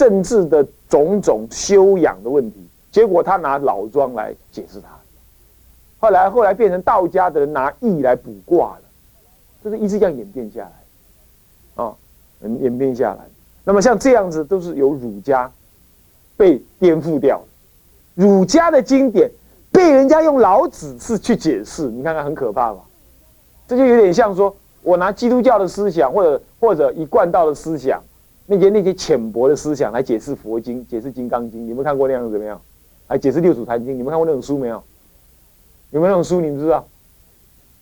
政治的种种修养的问题，结果他拿老庄来解释它。后来后来变成道家的人拿易来卜卦了，就是一直这样演变下来，啊，演变下来。那么像这样子都是由儒家被颠覆掉，儒家的经典被人家用老子式去解释，你看看很可怕吧？这就有点像说我拿基督教的思想或者或者一贯道的思想。那些那些浅薄的思想来解释佛经，解释《金刚经》，你们看过那样子没有？还解释《六祖坛经》，你们看过那种书没有？有没有那种书？你们知道？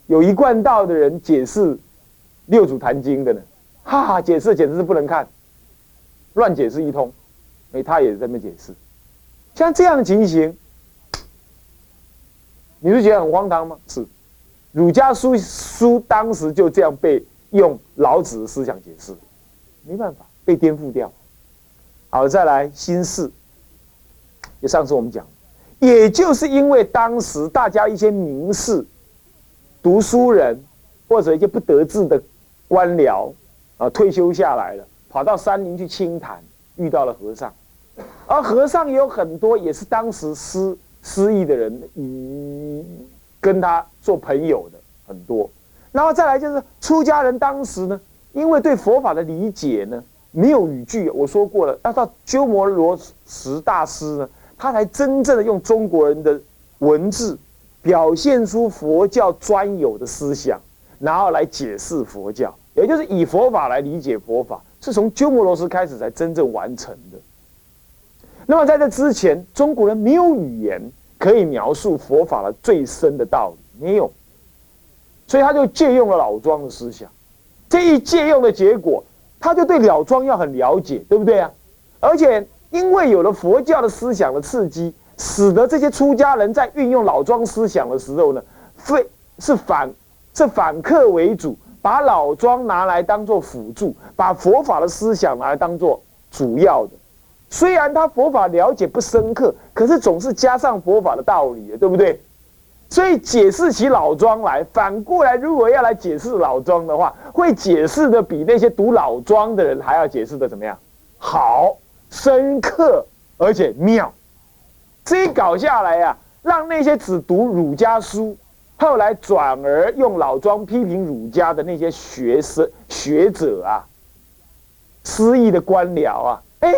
有一贯道的人解释《六祖坛经》的呢？哈哈，解释简直是不能看，乱解释一通。哎，他也在那解释，像这样的情形，你是觉得很荒唐吗？是，儒家书书当时就这样被用老子的思想解释，没办法。被颠覆掉，好，再来新式。就上次我们讲，也就是因为当时大家一些名士、读书人或者一些不得志的官僚啊，退休下来了，跑到山林去清谈，遇到了和尚，而和尚也有很多也是当时失失意的人，嗯，跟他做朋友的很多。然后再来就是出家人，当时呢，因为对佛法的理解呢。没有语句，我说过了，要到鸠摩罗什大师呢，他才真正的用中国人的文字，表现出佛教专有的思想，然后来解释佛教，也就是以佛法来理解佛法，是从鸠摩罗什开始才真正完成的。那么在这之前，中国人没有语言可以描述佛法的最深的道理，没有，所以他就借用了老庄的思想，这一借用的结果。他就对了庄要很了解，对不对啊？而且因为有了佛教的思想的刺激，使得这些出家人在运用老庄思想的时候呢，非是反是反客为主，把老庄拿来当做辅助，把佛法的思想拿来当做主要的。虽然他佛法了解不深刻，可是总是加上佛法的道理，对不对？所以解释起老庄来，反过来，如果要来解释老庄的话，会解释的比那些读老庄的人还要解释的怎么样？好，深刻而且妙。这一搞下来呀，让那些只读儒家书，后来转而用老庄批评儒家的那些学生学者啊，失意的官僚啊，哎，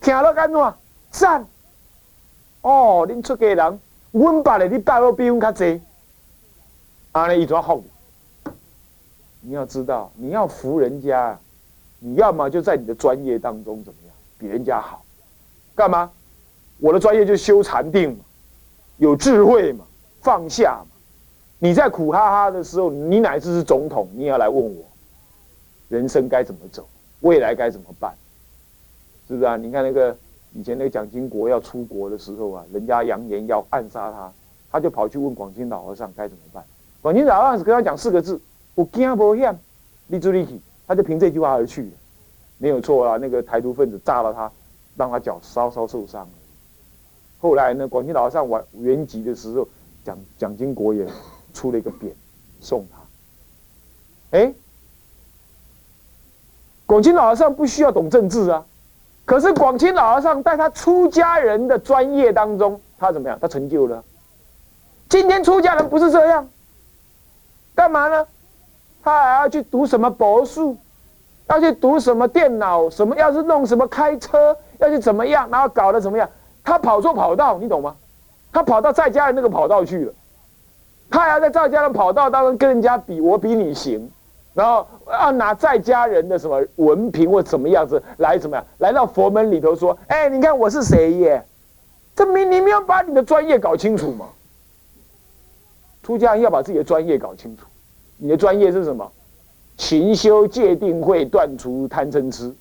听了干怎？赞！哦，恁出家人。阮爸的你大陆比阮较济，安尼伊就好。你要知道，你要服人家，你要么就在你的专业当中怎么样，比人家好。干嘛？我的专业就修禅定嘛，有智慧嘛，放下嘛。你在苦哈哈的时候，你乃至是总统，你也要来问我，人生该怎么走，未来该怎么办？是不是啊？你看那个。以前那个蒋经国要出国的时候啊，人家扬言要暗杀他，他就跑去问广清老和尚该怎么办。广清老和尚跟他讲四个字：我惊不险，立住立体。他就凭这句话而去，没有错啊。那个台独分子炸了他，让他脚稍稍受伤。后来呢，广清老和尚完原籍的时候，蒋蒋经国也出了一个匾，送他。哎，广清老和尚不需要懂政治啊。可是广清老和尚在他出家人的专业当中，他怎么样？他成就了。今天出家人不是这样，干嘛呢？他还要去读什么博术，要去读什么电脑，什么要是弄什么开车，要去怎么样，然后搞得怎么样？他跑错跑道，你懂吗？他跑到在家人那个跑道去了，他还要在在家人跑道当中跟人家比，我比你行。然后要拿在家人的什么文凭或怎么样子来怎么样来到佛门里头说，哎，你看我是谁耶？这明你没有把你的专业搞清楚吗？出家人要把自己的专业搞清楚，你的专业是什么？勤修戒定慧，断除贪嗔痴，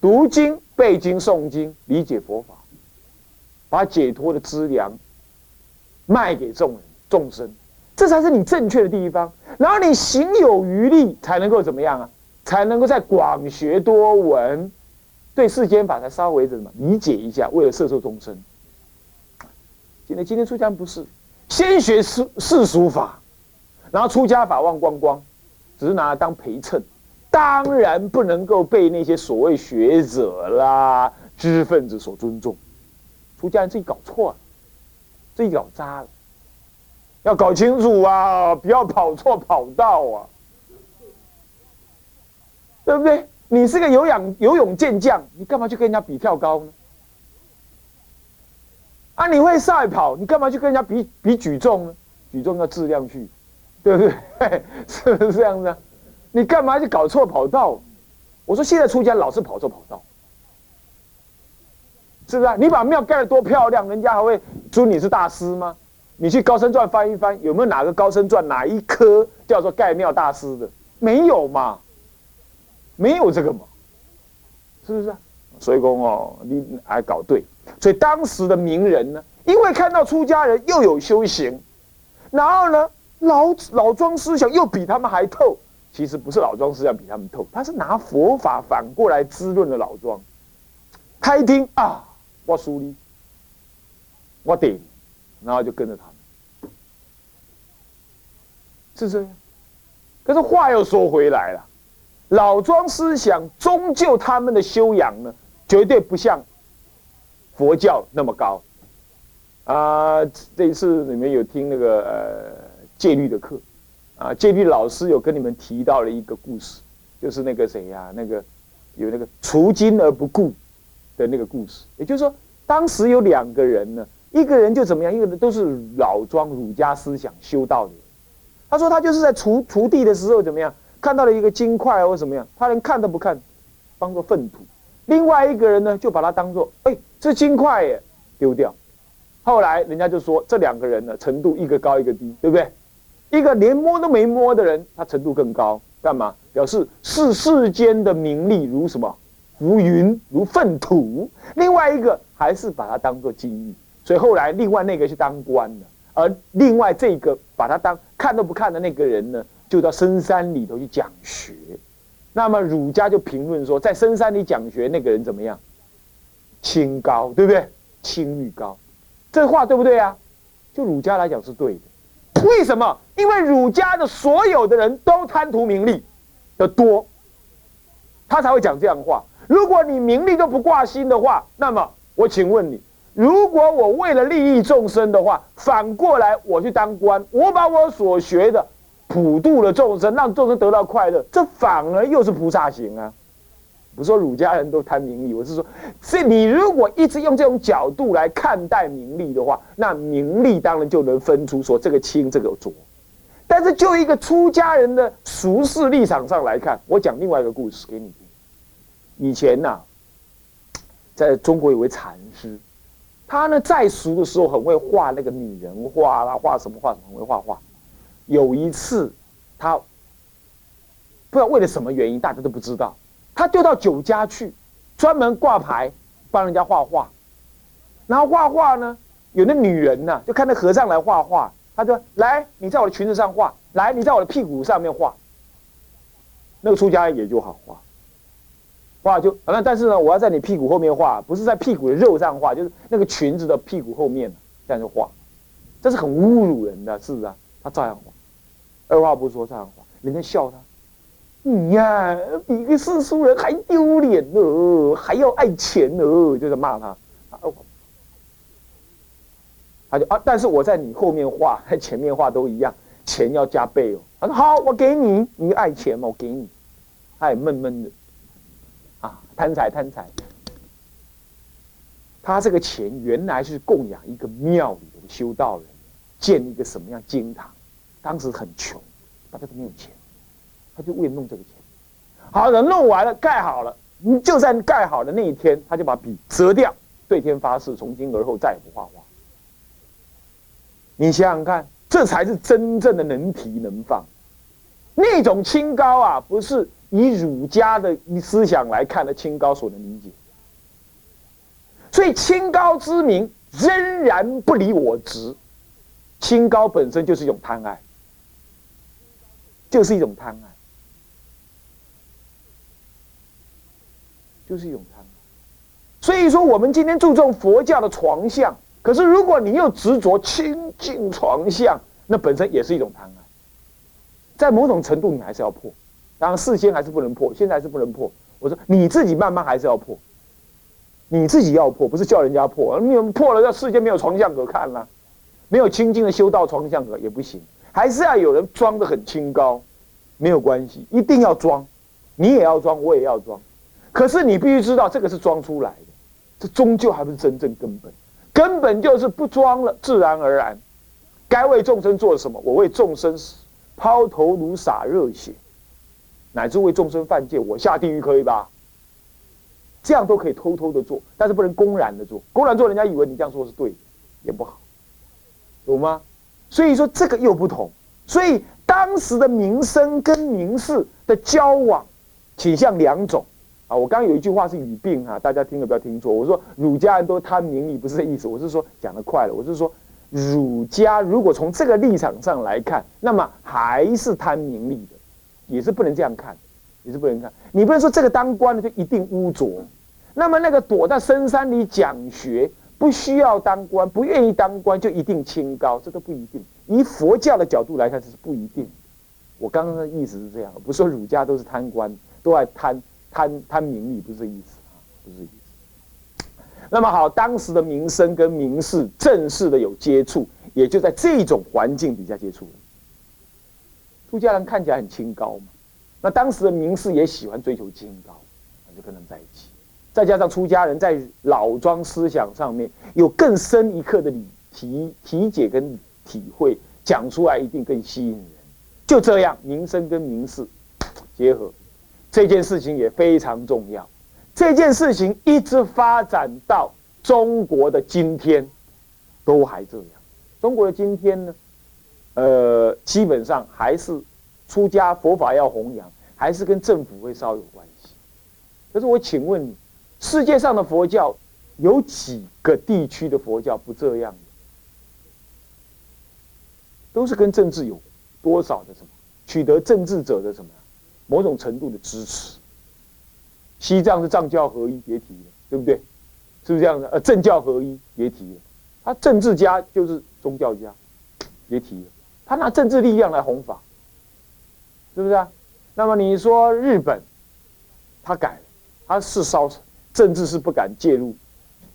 读经背经诵经，理解佛法，把解脱的资粮卖给众人众生。这才是你正确的地方，然后你行有余力，才能够怎么样啊？才能够在广学多闻，对世间法才稍微怎么理解一下，为了摄受众生。今天今天出家不是先学世世俗法，然后出家法忘光光，只是拿来当陪衬，当然不能够被那些所谓学者啦、知识分子所尊重。出家人自己搞错了，自己搞砸了，要搞清楚啊！不要跑错跑道啊，对不对？你是个有氧游泳健将，你干嘛去跟人家比跳高呢？啊，你会赛跑，你干嘛去跟人家比比举重呢？举重要质量去，对不对？是不是这样子啊？你干嘛去搞错跑道？我说现在出家老是跑错跑道。是不是啊？你把庙盖得多漂亮，人家还会尊你是大师吗？你去《高僧传》翻一翻，有没有哪个《高僧传》哪一科叫做盖庙大师的？没有嘛？没有这个嘛？是不是啊？所以公哦，你还搞对。所以当时的名人呢，因为看到出家人又有修行，然后呢，老老庄思想又比他们还透。其实不是老庄思想比他们透，他是拿佛法反过来滋润了老庄。他一听啊。我输你，我顶，然后就跟着他们，是这样。可是话又说回来了，老庄思想终究他们的修养呢，绝对不像佛教那么高。啊，这一次你们有听那个呃戒律的课，啊，戒律老师有跟你们提到了一个故事，就是那个谁呀，那个有那个除金而不顾。的那个故事，也就是说，当时有两个人呢，一个人就怎么样，一个人都是老庄儒家思想修道的。他说他就是在锄锄地的时候怎么样，看到了一个金块或怎么样，他连看都不看，当做粪土。另外一个人呢，就把它当做哎，这金块耶，丢掉。后来人家就说这两个人呢，程度一个高一个低，对不对？一个连摸都没摸的人，他程度更高，干嘛？表示世世间的名利如什么？浮云如粪土，另外一个还是把它当做金玉，所以后来另外那个是当官了，而另外这个把他当看都不看的那个人呢，就到深山里头去讲学。那么儒家就评论说，在深山里讲学那个人怎么样？清高，对不对？清誉高，这话对不对啊？就儒家来讲是对的。为什么？因为儒家的所有的人都贪图名利的多，他才会讲这样的话。如果你名利都不挂心的话，那么我请问你，如果我为了利益众生的话，反过来我去当官，我把我所学的普度了众生，让众生得到快乐，这反而又是菩萨行啊！不是说儒家人都贪名利，我是说，这你如果一直用这种角度来看待名利的话，那名利当然就能分出说这个轻这个浊。但是就一个出家人的俗世立场上来看，我讲另外一个故事给你听。以前呐，在中国有位禅，他呢在俗的时候很会画那个女人画啦，画什么画，很会画画。有一次，他不知道为了什么原因，大家都不知道，他就到酒家去，专门挂牌帮人家画画。然后画画呢，有那女人呐，就看那和尚来画画，他说：“来，你在我的裙子上画，来，你在我的屁股上面画。”那个出家人也就好画。画就反正，但是呢，我要在你屁股后面画，不是在屁股的肉上画，就是那个裙子的屁股后面，这样就画，这是很侮辱人的，是啊，他照样画，二话不说照样画，人家笑他，你呀比个世俗人还丢脸呢，还要爱钱呢，就在骂他，他就啊，但是我在你后面画，在前面画都一样，钱要加倍哦。他说好，我给你，你爱钱吗？我给你，他也闷闷的。贪财贪财，他这个钱原来是供养一个庙里的修道人，建一个什么样经堂？当时很穷，大家都没有钱，他就为了弄这个钱。好，等弄完了，盖好了，你就在盖好的那一天，他就把笔折掉，对天发誓，从今而后再也不画画。你想想看，这才是真正的能提能放，那种清高啊，不是。以儒家的思想来看的清高所能理解，所以清高之名仍然不离我执。清高本身就是一种贪爱，就是一种贪爱，就是一种贪爱。所以说，我们今天注重佛教的床相，可是如果你又执着清净床相，那本身也是一种贪爱。在某种程度，你还是要破。当然事先还是不能破，现在还是不能破。我说你自己慢慢还是要破，你自己要破，不是叫人家破。没有破了，这世间没有床相可看了，没有清净的修道床相可也不行，还是要有人装的很清高，没有关系，一定要装，你也要装，我也要装。可是你必须知道，这个是装出来的，这终究还不是真正根本，根本就是不装了，自然而然。该为众生做什么？我为众生抛头颅洒热血，乃至为众生犯戒，我下地狱可以吧？这样都可以偷偷的做，但是不能公然的做。公然做，人家以为你这样说是对的，也不好，懂吗？所以说这个又不同。所以当时的名声跟名士的交往倾向两种啊。我刚刚有一句话是语病啊，大家听了不要听错。我说儒家人都贪名利，不是这意思。我是说讲的快了，我是说。儒家如果从这个立场上来看，那么还是贪名利的，也是不能这样看，也是不能看。你不能说这个当官的就一定污浊，那么那个躲在深山里讲学，不需要当官，不愿意当官就一定清高，这都不一定。以佛教的角度来看，这是不一定。我刚刚的意思是这样，不是说儒家都是贪官，都爱贪贪贪名利，不是这意思啊，不是这意思。那么好，当时的名声跟名士正式的有接触，也就在这种环境底下接触。出家人看起来很清高嘛，那当时的名士也喜欢追求清高，那就跟他们在一起。再加上出家人在老庄思想上面有更深一刻的理体体解跟体会，讲出来一定更吸引人。就这样，名声跟名士结合，这件事情也非常重要。这件事情一直发展到中国的今天，都还这样。中国的今天呢，呃，基本上还是出家佛法要弘扬，还是跟政府会稍有关系。可是我请问你，世界上的佛教有几个地区的佛教不这样？都是跟政治有多少的什么取得政治者的什么某种程度的支持。西藏是藏教合一，别提了，对不对？是不是这样的？呃，政教合一，别提了。他政治家就是宗教家，别提了。他拿政治力量来弘法，是不是啊？那么你说日本，他改了，他是烧政治是不敢介入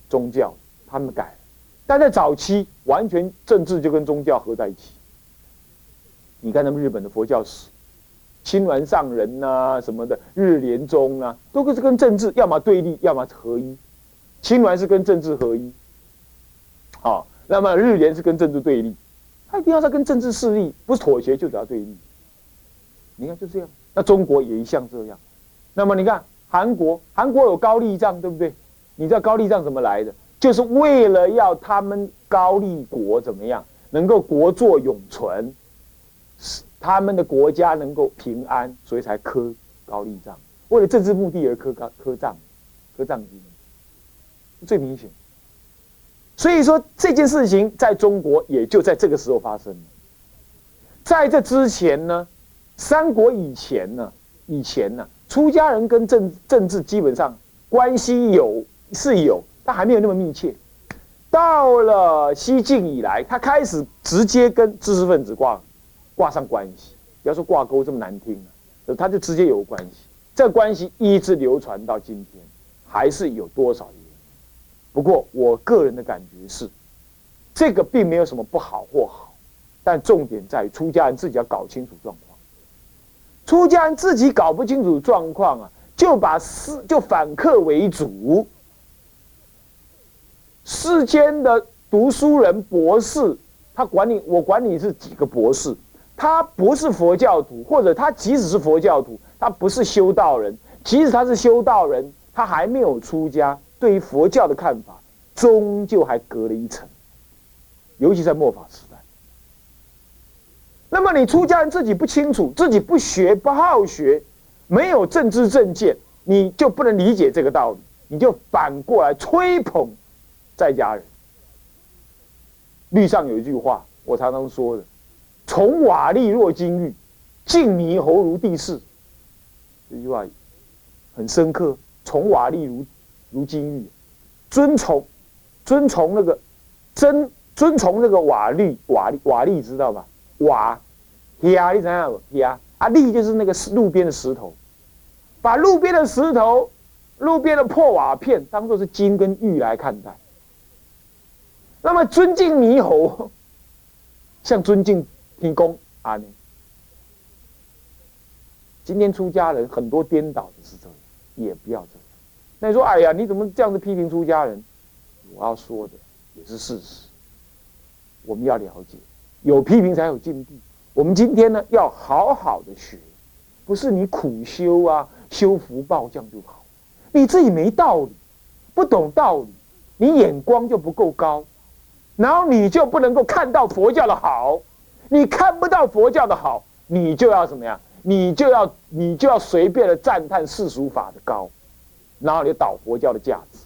宗教，他们改了。但在早期，完全政治就跟宗教合在一起。你看他们日本的佛教史。青鸾上人呐，什么的日莲宗啊，都是跟政治要么对立，要么合一。青鸾是跟政治合一，好，那么日莲是跟政治对立，他一定要在跟政治势力不是妥协，就只要对立。你看就这样，那中国也一向这样。那么你看韩国，韩国有高丽藏，对不对？你知道高丽藏怎么来的？就是为了要他们高丽国怎么样，能够国祚永存。他们的国家能够平安，所以才刻高丽藏，为了政治目的而刻高刻藏，刻藏经，最明显。所以说这件事情在中国也就在这个时候发生了。在这之前呢，三国以前呢，以前呢，出家人跟政政治基本上关系有是有，但还没有那么密切。到了西晋以来，他开始直接跟知识分子挂。挂上关系，不要说挂钩这么难听啊，他就直接有关系。这关系一直流传到今天，还是有多少原因？不过我个人的感觉是，这个并没有什么不好或好，但重点在于出家人自己要搞清楚状况。出家人自己搞不清楚状况啊，就把世就反客为主。世间的读书人博士，他管你，我管你是几个博士。他不是佛教徒，或者他即使是佛教徒，他不是修道人。即使他是修道人，他还没有出家，对于佛教的看法，终究还隔了一层。尤其在末法时代。那么你出家人自己不清楚，自己不学不好学，没有正知正见，你就不能理解这个道理，你就反过来吹捧在家人。律上有一句话，我常常说的。从瓦砾若金玉，净猕猴如地势。这句话很深刻。从瓦砾如如金玉，遵从遵从那个遵遵从那个瓦砾瓦砾瓦砾，知道吧？瓦，呀，你怎样？呀，啊，砾就是那个路边的石头，把路边的石头、路边的破瓦片当做是金跟玉来看待。那么尊敬猕猴，像尊敬天公啊！今天出家人很多颠倒的是这样，也不要这样。那你说，哎呀，你怎么这样子批评出家人？我要说的也是事实。我们要了解，有批评才有进步。我们今天呢，要好好的学，不是你苦修啊，修福报这样就好。你自己没道理，不懂道理，你眼光就不够高，然后你就不能够看到佛教的好。你看不到佛教的好，你就要怎么样？你就要你就要随便的赞叹世俗法的高，然后你倒佛教的价值。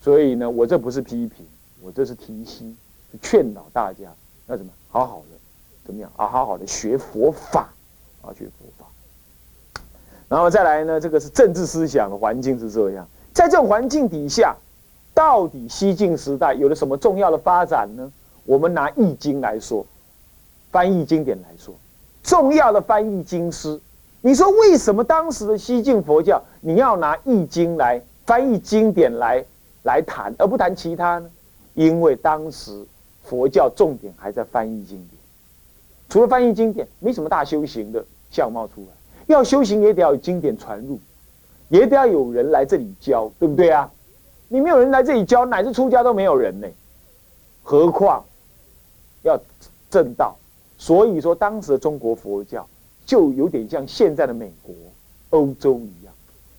所以呢，我这不是批评，我这是提醒。劝导大家要怎么好好的怎么样啊？好好的学佛法啊，学佛法。然后再来呢，这个是政治思想的环境是这样。在这种环境底下，到底西晋时代有了什么重要的发展呢？我们拿《易经》来说，翻译经典来说，重要的翻译经师。你说为什么当时的西晋佛教你要拿《易经》来翻译经典来来谈，而不谈其他呢？因为当时。佛教重点还在翻译经典，除了翻译经典，没什么大修行的相貌出来。要修行也得要有经典传入，也得要有人来这里教，对不对啊？你没有人来这里教，乃至出家都没有人呢，何况要正道。所以说，当时的中国佛教就有点像现在的美国、欧洲一样，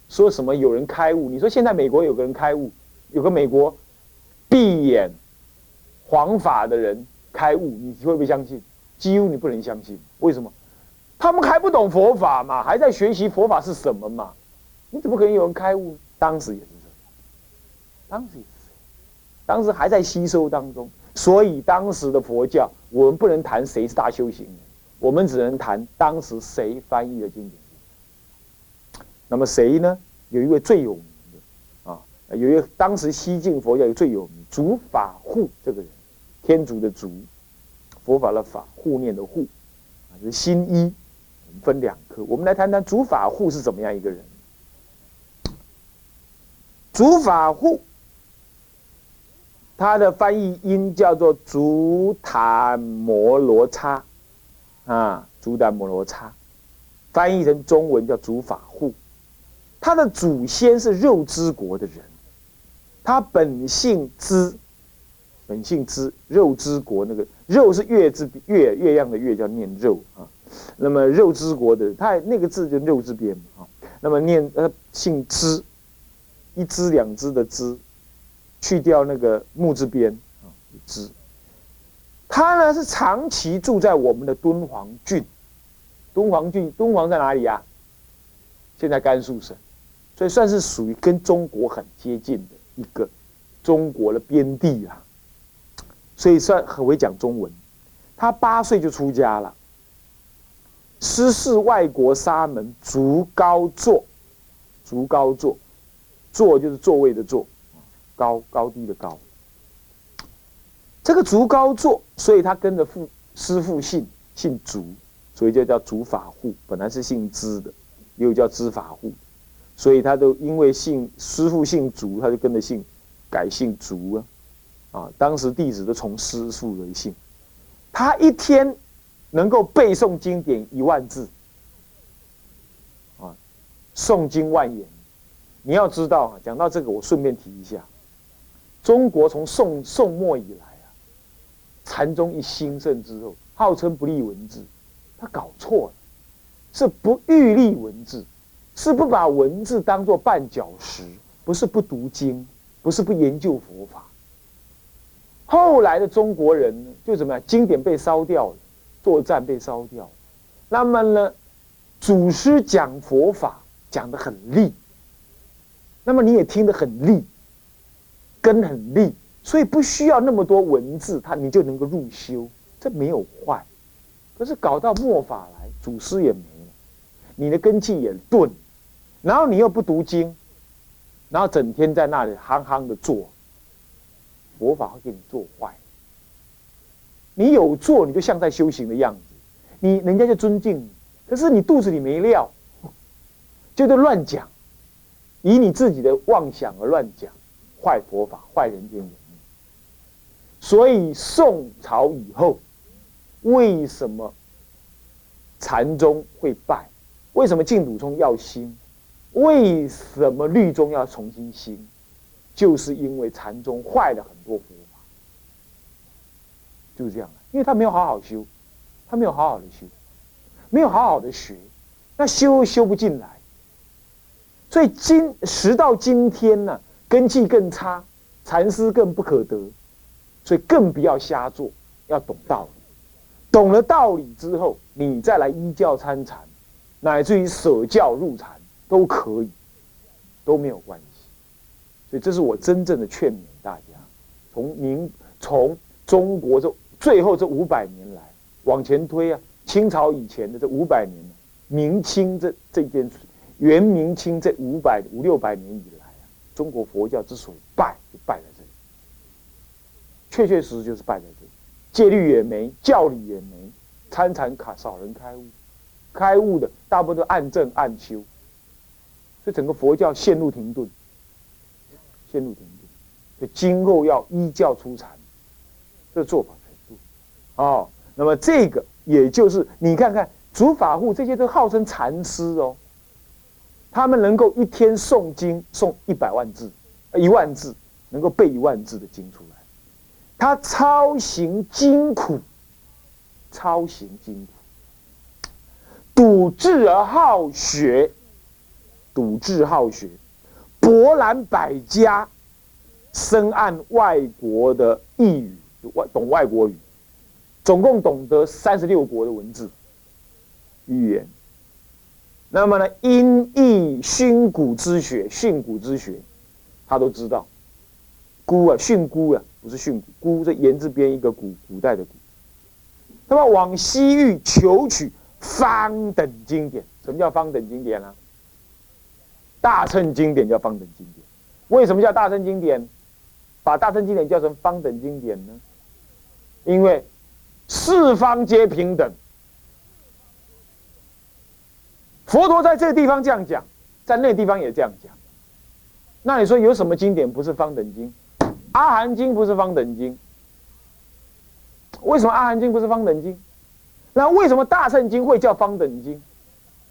说什么有人开悟。你说现在美国有个人开悟，有个美国闭眼。黄法的人开悟，你会不会相信？几乎你不能相信。为什么？他们还不懂佛法嘛，还在学习佛法是什么嘛？你怎么可能有人开悟？当时也是这样，当时也是这样，当时还在吸收当中。所以当时的佛教，我们不能谈谁是大修行，我们只能谈当时谁翻译的经典。那么谁呢？有一位最有名的啊，有一个当时西晋佛教有最有名竺法护这个人。天竺的竺，佛法的法，护念的护，啊，就是新一。分两科，我们来谈谈竺法护是怎么样一个人。竺法护，他的翻译音叫做竺昙摩罗叉，啊，竺檀摩罗叉，翻译成中文叫竺法护。他的祖先是肉之国的人，他本姓支。本姓之肉之国，那个肉是月字月月亮的月，叫念肉啊。那么肉之国的他那个字就肉字边嘛啊。那么念呃姓支，一支两支的支，去掉那个木字边啊支。他呢是长期住在我们的敦煌郡，敦煌郡敦煌在哪里呀？现在甘肃省，所以算是属于跟中国很接近的一个中国的边地啊。所以算很会讲中文，他八岁就出家了，师事外国沙门足高坐，足高坐，坐就是座位的坐，高高低的高。这个足高坐，所以他跟着父师父姓姓足，所以就叫足法护。本来是姓支的，又叫支法护，所以他都因为姓师父姓足，他就跟着姓改姓足啊。啊，当时弟子都从师父为姓，他一天能够背诵经典一万字，啊，诵经万言。你要知道啊，讲到这个，我顺便提一下，中国从宋宋末以来，禅宗一兴盛之后，号称不立文字，他搞错了，是不欲立文字，是不把文字当做绊脚石，不是不读经，不是不研究佛法。后来的中国人，就怎么样？经典被烧掉了，作战被烧掉了，那么呢，祖师讲佛法讲的很利，那么你也听得很利，根很利，所以不需要那么多文字，他你就能够入修，这没有坏。可是搞到末法来，祖师也没了，你的根气也钝，然后你又不读经，然后整天在那里憨憨的做。佛法会给你做坏，你有做你就像在修行的样子，你人家就尊敬你，可是你肚子里没料，就在乱讲，以你自己的妄想而乱讲，坏佛法，坏人间。所以宋朝以后，为什么禅宗会败？为什么净土宗要兴？为什么律宗要重新兴？就是因为禅宗坏了很多佛法，就是这样。因为他没有好好修，他没有好好的修，没有好好的学，那修修不进来。所以今时到今天呢，根气更差，禅师更不可得，所以更不要瞎做，要懂道理。懂了道理之后，你再来依教参禅，乃至于舍教入禅都可以，都没有关系。所以这是我真正的劝勉大家：从明从中国这最后这五百年来往前推啊，清朝以前的这五百年明清这这件元明清这五百五六百年以来啊，中国佛教之所以败，就败在。确确实实就是败在这里，戒律也没，教理也没，参禅卡少人开悟，开悟的大部分都暗证暗修，所以整个佛教陷入停顿。陷入停顿，所以今后要依教出禅，这做法才对。哦，那么这个也就是你看看，主法护这些都号称禅师哦，他们能够一天诵经诵一百万字、一万字，能够背一万字的经出来。他操行精苦，操行精苦，笃志而好学，笃志好学。博览百家，深谙外国的异语，外懂外国语，总共懂得三十六国的文字语言。那么呢，音译训诂之学，训诂之学，他都知道。孤啊，训孤啊，不是训诂，诂这言字边一个古，古代的古。那么往西域求取方等经典，什么叫方等经典呢？大乘经典叫方等经典，为什么叫大乘经典？把大乘经典叫成方等经典呢？因为四方皆平等。佛陀在这个地方这样讲，在那地方也这样讲。那你说有什么经典不是方等经？阿含经不是方等经？为什么阿含经不是方等经？那为什么大乘经会叫方等经？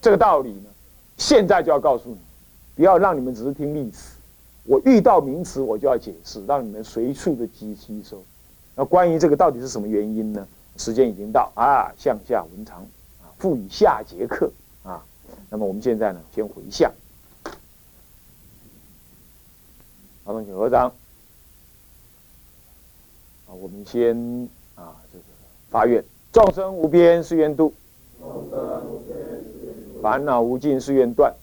这个道理呢？现在就要告诉你。不要让你们只是听历史，我遇到名词我就要解释，让你们随处的吸吸收。那关于这个到底是什么原因呢？时间已经到啊，向下文长啊，赋予下节课啊。那么我们现在呢，先回向，好，同请合掌。我们先啊，这个发愿：众生无边誓愿度，烦恼无尽誓愿断。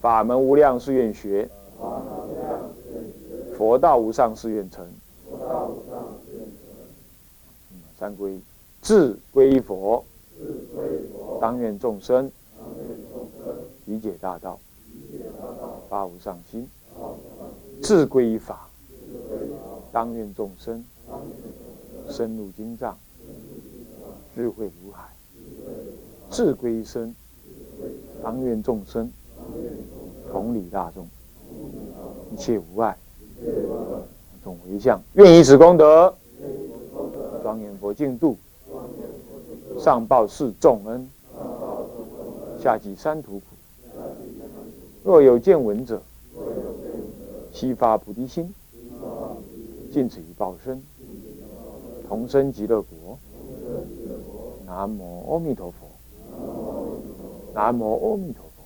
法门无量誓愿学，佛道无上誓愿成。三归，智归佛，当愿众生理解大道，发无上心；智归法，当愿众生深入经藏，智慧如海；智归身，当愿众生。同理大众，一切无碍，众回向，愿以此功德，庄严佛净土，上报四重恩，下济三途苦。若有见闻者，悉发菩提心，尽此一报身，同生极乐国。南无阿弥陀佛。南无阿弥陀佛。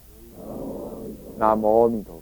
南无阿弥陀。